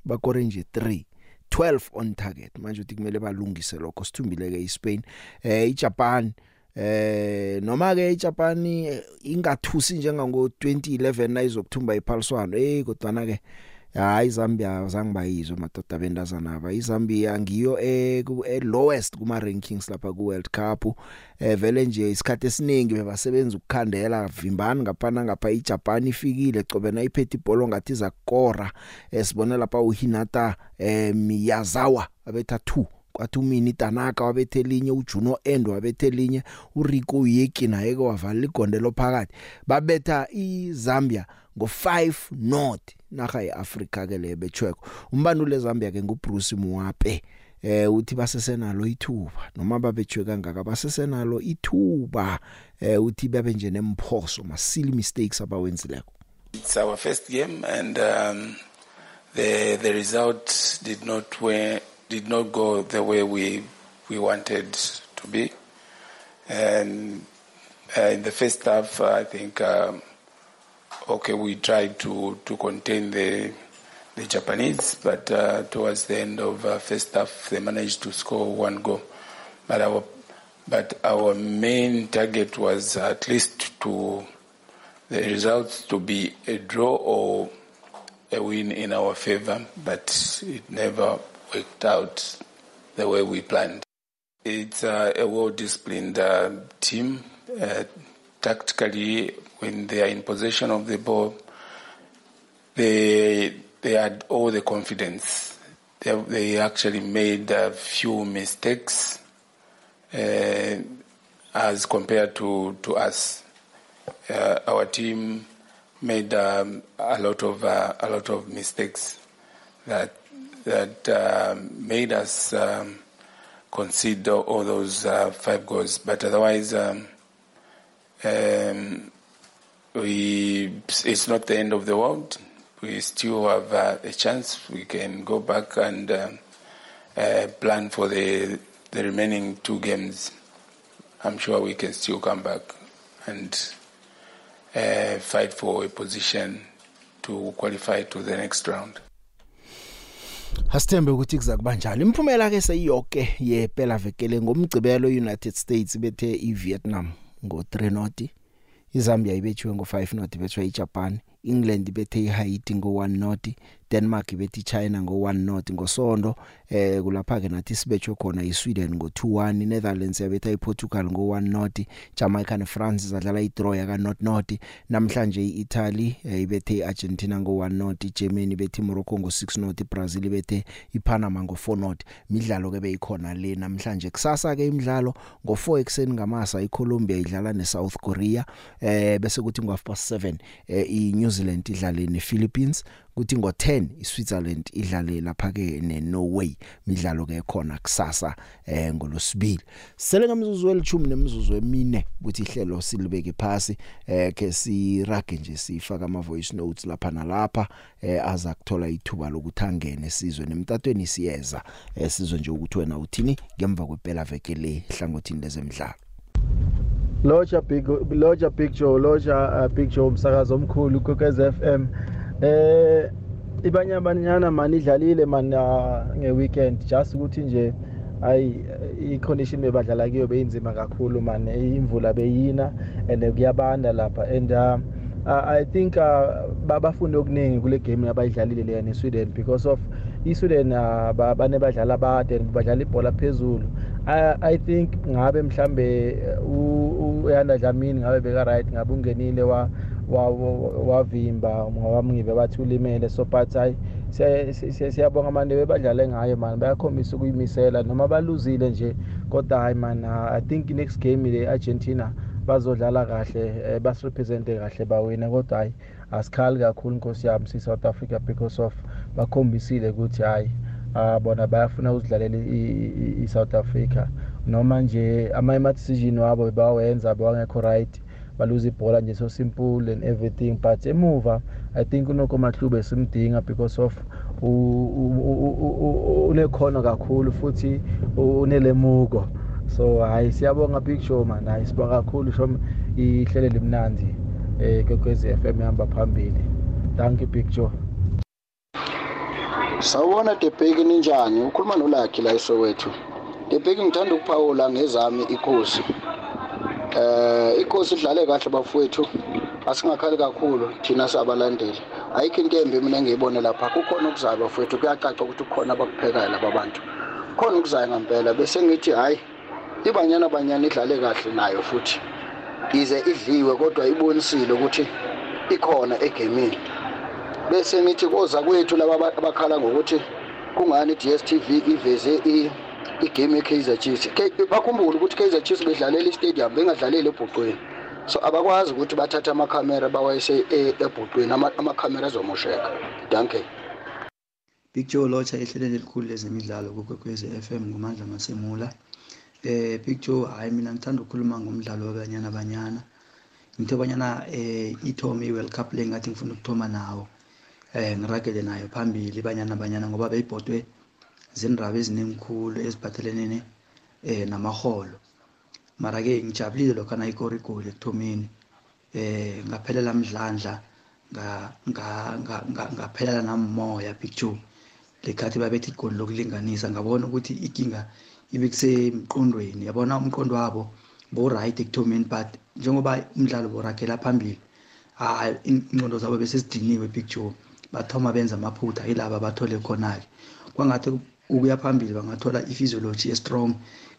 bakore nje 3 12 on target. Manje uthi kumele balungise lokho. Sithumbile ke iSpain. Eh iJapan. Eh noma ke iJapan ingathusi njengango 2011 nayizokuthumba iphaliswano. Eh kodwa na ke hayi Zambia zange bayizwe madoda bendazana aba. iZambia ngiyo e lowest kuma rankings lapha ku World Cup. Eh vele nje isikhathi esiningi bebasebenza ukukhandela vimbani ngaphana ngapha iJapan ifikile cobe na iphethe ibhola ngathi zakora esibona lapha uHinata eh Miyazawa abetha 2 kwathi umini Tanaka wabethe elinye uJuno Endo wabethe elinye uRico Uyeki naye ke wavala igondelo phakathi. Babetha iZambia. Ngo5 not naga yeAfrika ke le bechweko umbani leZambia ke nguBruce Muape eh uthi basesenalo ithuba. Noma kangaka basesenalo ithuba eh uthi babe nje nemphoso mistakes abawenzileko. It's our first game and um, the the result did not where did not go the way we we wanted to be. And uh, in the first half I think um, okay, we tried to, to contain the the Japanese, but uh, towards the end of uh, first half, they managed to score one goal. But our but our main target was at least to the results to be a draw or a win in our favor, but it never worked out the way we planned. It's uh, a well-disciplined uh, team. Uh, tactically, when they are in possession of the ball, they they had all the confidence. They, they actually made a few mistakes uh, as compared to to us. Uh, our team made um, a lot of uh, a lot of mistakes that that um, made us um, concede all those uh, five goals. But otherwise. Um, um, we it's not the end of the world. We still have uh, a chance. We can go back and uh, uh, plan for the the remaining two games. I'm sure we can still come back and uh, fight for a position to qualify to the next round. Asithembe ukuthi kuzakuba njalo. Imphumela ke seyiyonke yephela vekele ngomgcibelo United States bethe iVietnam ngo 3 not iZambia ibethiwe ngo5 not ibethwe iJapan England ibethe iHaiti ngo1 not Denmark ibethi China ngo1 not ngosonto eh kulapha ke nathi sibetho khona iSweden ngo2-1 Netherlands yabetha iPortugal ngo1 not Jamaica neFrance zadlala idraw yaka not not namhlanje iItaly eh, ibethe iArgentina ngo1 not Germany ibethe iMorocco ngo6 not Brazil ibethe iPanama ngo4 not midlalo ke beyikhona le namhlanje. Kusasa ke imidlalo ngo4 ekseni ngamasa iColombia idlala neSouth Korea eh bese kuthi ngo half past 7 eh, iNew Zealand idlale nePhilippines kuthi ngo10 iSwitzerland idlale lapha ke neNorway midlalo ke khona kusasa eh ngolosibili sele ngamzuzu welithumi nemizuzu emine ukuthi ihlelo silibeke phasi eh ke sirage nje sifaka ama voice notes lapha nalapha eh aza kuthola ithuba lokuthi angene sizwe nemtatweni siyeza eh sizwe nje ukuthi wena uthini ngemva kwephela veke le hlangothini lezemidlalo. Loja big Loja picture Loja uh, picture umsakazo omkhulu kokez FM eh ibanyabanyana mani idlalile man uh, ngeweekend. Just ukuthi nje ayi i-condition bebadlala kiyo beyinzima kakhulu man imvula beyina and kuyabanda lapha. And uh, uh, I think uh, babafunde okuningi kule game abayidlalile leya neSweden because of iSweden uh, bane badlala bade badlala ibhola phezulu. I, I think ngabe mhlambe uyanda Dlamini ngabe beka right ngabe ungenile wa wavimba ngawamngibe bathi ulimele so but hayi siyabonga amande bebadlale ngayo man bayakhombisa ukuyimisela noma baluzile nje. Kodwa hayi man i think next game le Argentina bazodlala kahle basirepresente kahle bawina. Kodwa hayi asikhali kakhulu inkosi yami si South Africa because of bakhombisile ukuthi hayi uh, bona bayafuna uzidlalela i-South Africa. Noma nje ama decision wabo bawenza bawangekho right. Baluza ibhola nje so simple and everything but emuva i think unoko mahlube simdinga because of unekhono kakhulu futhi unelemuko so hayi siyabonga big show man hayi sibonga kakhulu show ihlele limnandi eh kwekwezi FM ihamba phambili thank you big show Sawubona Debheki ninjani? Ukhuluma noLucky la eSoweto. Debheki ngithanda ukuphawula ngezami ikhosi. Eh ikhosi idlale kahle bafowethu. Asingakhali kakhulu thina sabalandeli. Ayikho into embi mina engiyibone lapha. Kukhona okuzayo bafowethu kuyacaca ukuthi kukhona abakuphekayo laba bantu. Khona okuzayo ngempela bese ngithi hayi ibanyana banyana idlale kahle nayo futhi. Ize idliwe kodwa ibonisile ukuthi ikhona egamini. bese ngithi koza kwethu laba abakhala ngokuthi kungani DStv iveze igame yeKaizer Chiefs. Bakhumbule ukuthi Kaizer Chiefs bedlalela istadium bengadlaleli ebhuqweni so abakwazi ukuthi bathathe amakhamera bawayise ebhuqweni amakhamera azomosheka. Danke. Big Joe lotsha ehlelweni elikhulu lezemidlalo kukwekwezi m ngumandla masemula. Eh Big Joe hayi mina ngithanda ukukhuluma ngomdlalo wabanyana banyana. Ngithe banyana eh ithome iWorld Cup le ngathi ngifuna ukuthoma nawo eh ngiragele nayo phambili banyana banyana ngoba beyibhotwe zindaba eziningikhulu eziphathelene eh namaholo. Mara ke ngijabulile lokho na ikori igoli ekuthomeni eh ngaphelela mdlandla nga ngaphelela namoya picture lekhathi babethe igoli lokulinganisa ngabona ukuthi ikinga ibe kusemqondweni. Yabona umqondo wabo bo right ekuthomeni but njengoba umdlalo borakela phambili hayi ingqondo zabo bese sidiniwe picture bathoma benza amaphutha yilaba bathole khona-ke. Kwangathi ukuya phambili bangathola i-physiology e-strong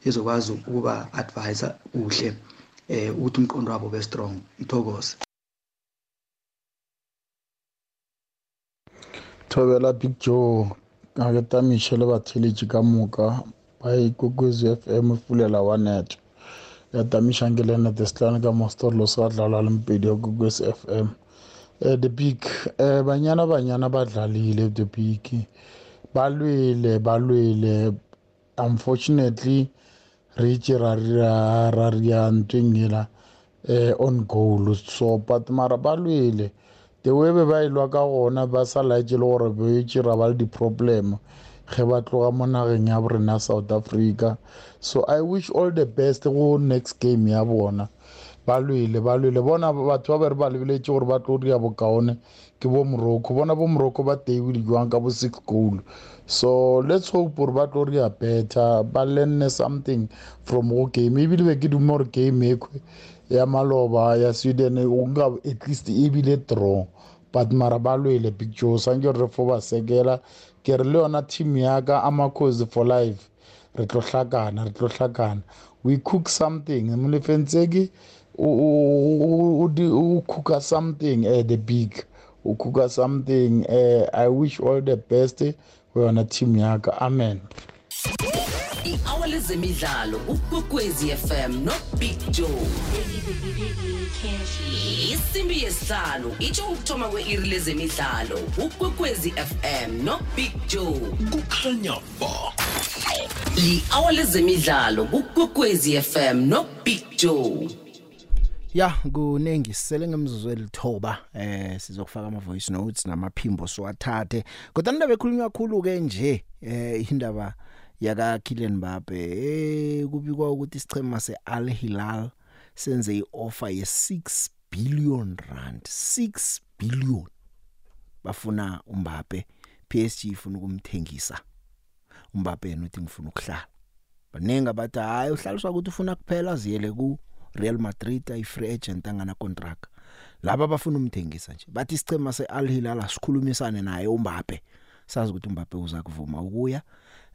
ezokwazi ukuba advise kuhle eh ukuthi umqondo wabo be strong. Ithokoze. Thobela big joe ake tamiše le batheletši ka moka ba ikokwezi f m fulela wa net ya tamiša nke le net setlane ka mostorlo se badlala le mpedi ya kokwezi f m. Uh, the big uh, banyana banyana badlalile the big. Balwile balwile unfortunately reach raria ntwengela uh, on goal. So but mara balwile the way be ba ilwa ka gona ba sa laetse le gore be tšera ba le di-problem. Ge ba tloga mo nageng ya borena south africa. So i wish all the best go next game ya bona. Ba lwele ba lwele. Bona batho ba bere ba lebeletse gore ba tlo dira bokaone. Ke bo morocco bona bo morocco ba teibile jwang ka bo six goal so let's hope gore ba tlo dira better ba learne something from go game ebile be ke dume gore game ekwe yamaloba ya Sweden unga at least ibile draw but mara balwele big joe sanke re fo ba sekela ke re le yona team ya ka amakhozi for life re tlo hlakana re tlo hlakana we cook something mlefentseki u cooka something uh, the big u cooka something uh, i wish all the best kuyona team yakho amen. I-hour lezemidlalo ukwekwezi fm nobig joe. Isimbi yesihlanu itsho ukuthoma kwe-iri lezemidlalo ukwekwezi fm nobig joe. Kukhanya ba. Li-hour lezemidlalo ukwekwezi fm nobig joe Ya kunengi sele ngemzuzu elithoba eh sizokufaka ama voice notes namaphimbo siwathathe. Kodwa indaba ekhulunywa kakhulu ke nje eh indaba yaka Kylian Mbappe eh kubikwa ukuthi isichema seAl Hilal senze ioffer ye 6 billion rand 6 billion. Bafuna uMbappe PSG ifuna ukumthengisa. uMbappe yena uthi ngifuna ukuhlala. Banenga bathi hayi uhlaliswa ukuthi ufuna kuphela ziyele ku. Real Madrid ay free agent angana contract. Laba bafuna umthengisa nje bathi isicema seAl Hilal asikhulumisane naye uMbappe. Sazi ukuthi uMbappe uza kuvuma ukuya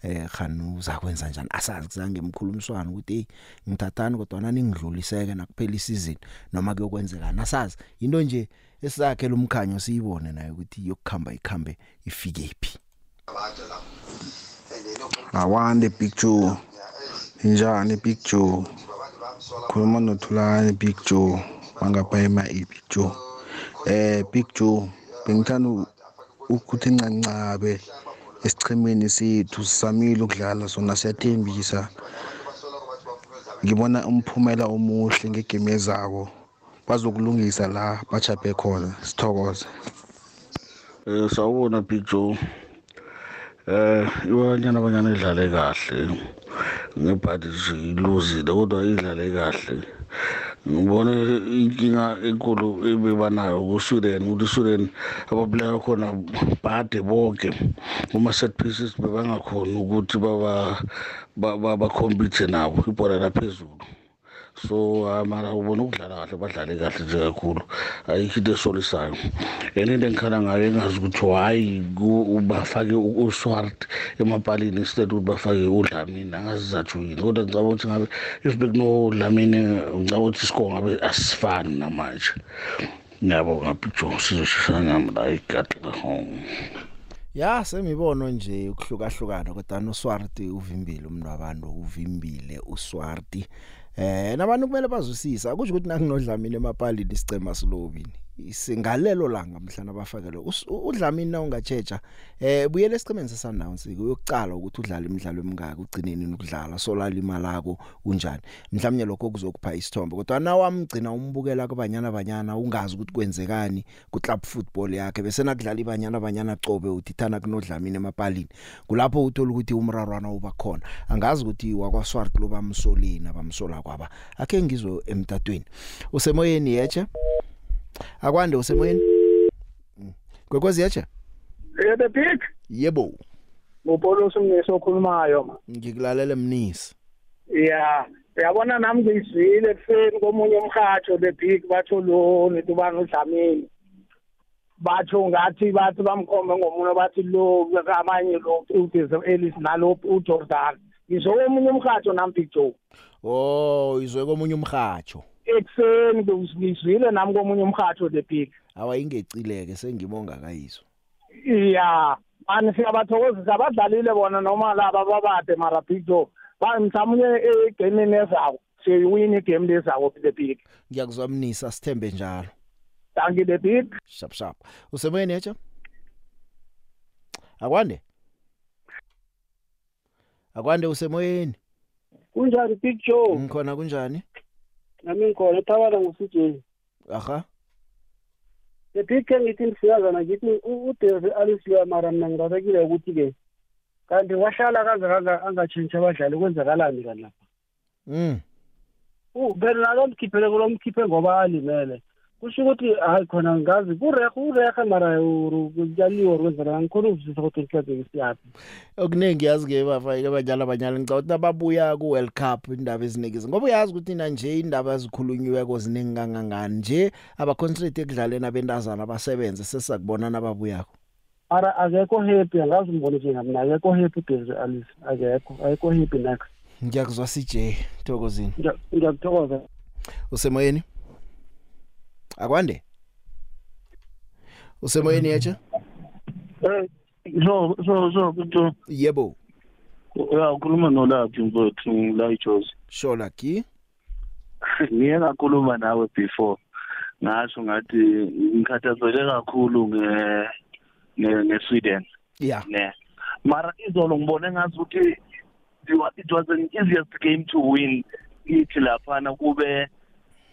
eh khanu uzakwenza njani? Asazi kuzange emkhulumiswana ukuthi hey ngithathani kodwa nani ngidluliseke nakuphela isizini noma kuyokwenzekana asazi into nje esakhe lumkhanyo siyibone naye ukuthi yokukhamba ikhambe ifike iphi awande big joe injani big joe khuluma nothulani big joe. Bangapha ema big joe. Eh big joe bengithanda ukuthi ncancabe esichemeni sethu sisamile ukudlala sona siyathembisa. Ngibona umphumela omuhle ngegame ezako. Bazokulungisa la bachaphe khona. Sithokoze. Eh sawubona big joe. Eh ibanyana abanyana idlale kahle. Ngebhadi iluzile kodwa idlale kahle. Ngibone inkinga enkulu ebebanayo ku-sweden ukuthi sweden abaplayer khona bade bonke. Uma set pieces bebangakhoni ukuthi bakhompithe nabo ibhola laphezulu. So mara ubona ukudlala kahle badlale kahle nje kakhulu. Ayikho into esolisayo and into engikhala ngayo engazi ukuthi hhayi bafake uswart emapalini instead ukuthi bafake udlamini angazi zathu yini kodwa ngicaba ukuthi ngabe if bekunodlamini ngicaba ukuthi isikole ngabe asifani namanje. Ngiyabonga picture sizoshishana nami la igadla home Ya semibono nje ukuhlukahlukana kodwa noSwarti uvimbile umuntu wabantu uvimbile uSwarti eh nabantu kumele bazwisisa akusho ukuthi nakunodlamini emapalini isicema silobini singalelo langa mhlana bafakele udlamini na ungatsheja eh buyele esicemeni sesundown uyokucala ukuthi udlala imidlalo emingaka ugcineni ukudlala solala imali yakho unjani mhlawumnye lokho kuzokupha isithombe kodwa na wamgcina umbukela kubanyana banyana ungazi ukuthi kwenzekani ku club football yakhe bese nakudlala ibanyana banyana cobe uthithana kunodlamini emapalini kulapho uthola ukuthi umrarwana uba khona. Angazi ukuthi wakwaswart lo bamsolina bamsola kwaba akhe ngizwe emtatweni. Usemoyeni yeche akwande usemoyeni? Kwekwezi yacha Eh the big yebo. Ngopolo somnisi okhulumayo ma. Ngikulalele mnisi. Yeah uyabona nami ngizwile efeni komunye umhatsho the big batho lo netubanga udlamini? Batho ngathi bathi bamkhombe ngomunye bathi lo kamanye lo uDizel Ellis nalo uJordan ngizwe omunye umhatsho nami big joe oh izwe komunye umhatsho ekuseni ngizwile nami komunye umhatsho the big awayingecileke sengibonga kayizwa iya mani siyabathokozisa abadlalile bona noma laba babade mara big joe mhlawumbe egameni ezako siyiwina igame lezako the big ngiyakuzwa mnisa sithembe njalo. You the big shap shap. Usemoyeni yacha akwande? Akwande usemoyeni? Kunjani big joe ngikhona kunjani? Nami ngikhona ethabana ngusijeni aha. The big ke ngithi ndifiyazana ngithi udeve alisiya mara mna ngirasekile ukuthi-ke kanti wahlala kangaka angatshintshi abadlali kwenzakalani kanti lapha mm phela nalo mkhiphele kulo mkhiphe ngoba alimele kusho ukuthi hayi khona ngazi kurehe urehe mara kuyaliwa or kwenzela ngikhona ukuzwisisa ukuthi inhlanzeko siyaphi okuningi yazi ke bafake abanyala abanyala ngicabanga ukuthi ababuya ku World Cup indaba eziningi ngoba uyazi ukuthi na nje indaba ezikhulunyiweko ziningi kangangani nje aba concentrate ekudlaleni abentazana abasebenze sesakubona nababuyako mara akekho happy angazi umbone nje ngamna akekho happy Desiree Alice akekho akekho happy next. Ngiyakuzwa CJ Thokozini. Ngiya- ngiyakuthokoza. Usemoyeni? Akwande? Usemoyeni yecha Eh so so so kuto yebo. Ya ukhuluma nolaphi mfowethu la iJozi sure lucky Ngiye ngakhuluma nawe before. Ngasho ngathi ngikhathazeke kakhulu nge nge ngeSweden. Yeah ne. Mara izolo ngibone ngathi ukuthi it was an easiest game to win. Ithi laphana kube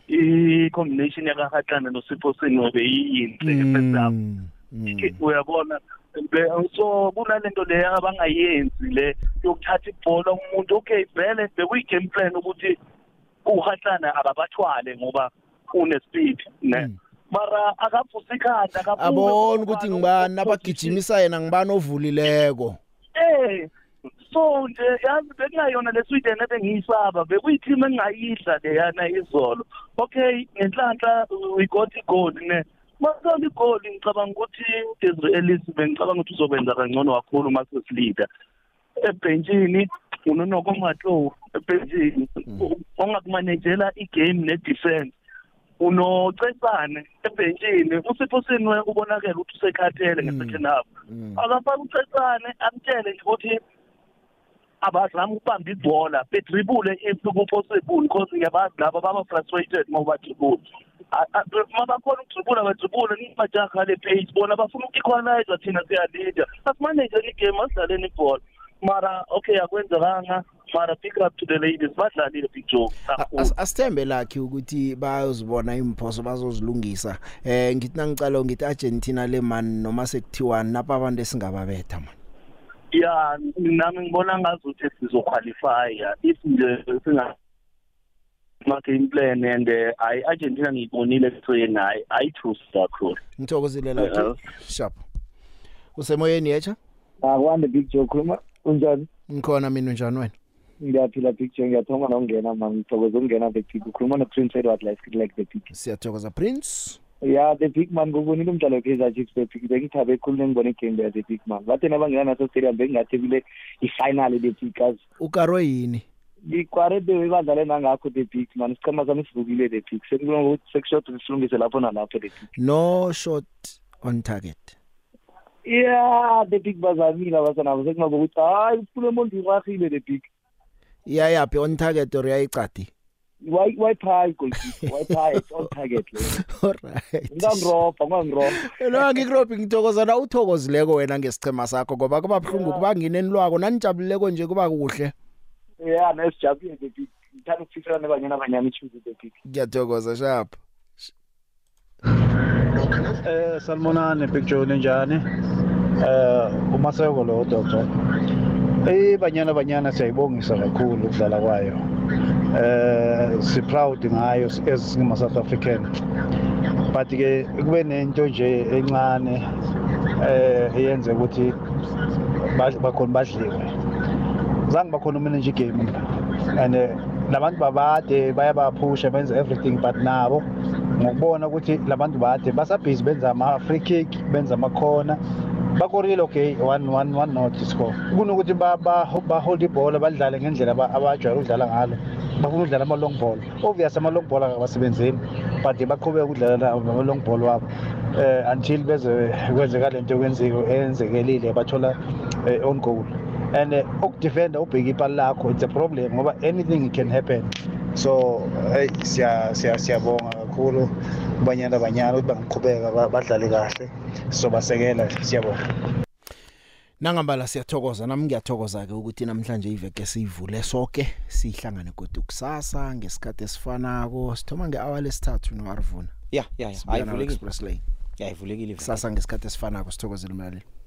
i-combination yakahatlana nosipho sengobe yiyinhle first half uyabona Be- so kunalento leyo abangayenzi le yokuthatha ibhola umuntu okay vele bekuyi-game plan ukuthi uhatlana akabathwale ngoba une-speed ne? Mara akavusa ikhanda abona ukuthi ngibani abagijimisa yena ngibani ovulileko? Eh so nje yazi bekungayona le Sweden ebengiyisaba bekuyiteam engayidla leyana izolo. Okay ngenhlanhla we got igoal ne. Masali igoal ngicabanga ukuthi Desiree Ellis bengicabanga ukuthi uzokwenza kangcono kakhulu masesleader ebenchini unonoko matlo ebenchini ongakumanejela igame ne-defense. Unocesane ebenchini usipho sinwe ubonakele ukuthi usekhathele nge-second half akafaka ucesane amtshele nje ukuthi abazama ukubamba ibhola bedribule if ku-possible because ngiyabazi laba baba-frustrated uma ubadribule ma bakhona ukudribula badribule nimajaha le page bona bafuna uku-equalizer thina siyalida asimanejeni igame asidlaleni ibhola. Mara okay akwenzekanga. Mara pick up to the ladies badlalile big joe As- asithembe lakhe ukuthi bayozibona imphoso bazozilungisa. Eh ngithi nangicala ngithi Argentina le man noma sekuthiwa napa abantu esingababetha man. Ya nami ngibona ngazuthi sizoqualifya if nje singa ma game plan and uh, ay Argentina ngiyibonile kuthweni hayi ayithusi kakhulu. Ngithokozile Eh, lakhe sharp. Usemoyeni yecha akwande big joe khuluma. Unjani? Ngikhona mina njani wena? Ngiyaphila big joe ngiyathoma nokungena man ngithokoza ukungena the big ukhuluma no-prince edward like like the big. Siyathokoza prince. Ya the big man ngubonile umdlalo we-kaizer chiefs the big bengithabe ekhulu nengibone igame leya the big man. Bathe nabangena naso stadium bengingathi kule i-final the big as ukaro yini? Ngikwarede badlale nangakho the big man. Isichema sami sivukile the big sekubona ukuthi sekushoda silungise lapho nalapho the big no shot on target. Ya the big bazamile abasanabo sekungabe ukuthi hayi uphule mondi irahile the big iyayaphi on target or yayicadi? Why why pie goalkeeper? Why pie? It's on target. alright Ngangiropa, ngangiropa. lo ngikurobi ngithokoza na uthokozileko wena ngesichema sakho ngoba kuba buhlungu kuba ngineni lwako nanijabulileko nje kuba kuhle Yeah, nesijabule the big. Ngithanda ukufisela nebanyana abanyama ichuze the big. ngiyathokoza sharp Eh salmonane Big Joe ninjani? Eh umaseko lo doctor. Eh banyana banyana siyayibongisa kakhulu ukudlala kwayo. Eh si proud ngayo as singama South African. But ke kube nento nje encane eh eyenze ukuthi ba- bakhona badliwe. Zange bakhona mina nje game and eh, labantu babade bayabaphusha benza everything but nabo ngokubona ukuthi labantu bade basabhizi benza ama-free kick benza amakhona bakorile okay one one one not score kunokuthi ba- ba- bahold ibhola badlale ngendlela aba- abajwayele ukudlala ngalo. Bafuna ukudlala ama-long ball. Obvious ama-long ball akabasebenzeli but baqhubeka ukudlala ama-long ball wabo eh until beze kwenzeka lento kwenzeko eyenzekelile bathola eh, on goal. And uh, ukudefenda ubheke ipali lakho it's a problem ngoba anything can happen. So hey siya siya siyabonga kakhulu kubanyana banyana ukuthi bangiqhubeka ba- badlale kahle. Sizobasekela siyabonga. Nangambala siyathokoza nami ngiyathokoza ke ukuthi namhlanje iveke siyivule sonke sihlangane kodwa kusasa ngesikhathi esifanako. Sithoma ngehour lesithathu no Arvuna ya ya ya. Sibuya nawe ayivulekile express lane. Ya ivulekile kusasa ngesikhathi esifanako sithokozela umlaleli.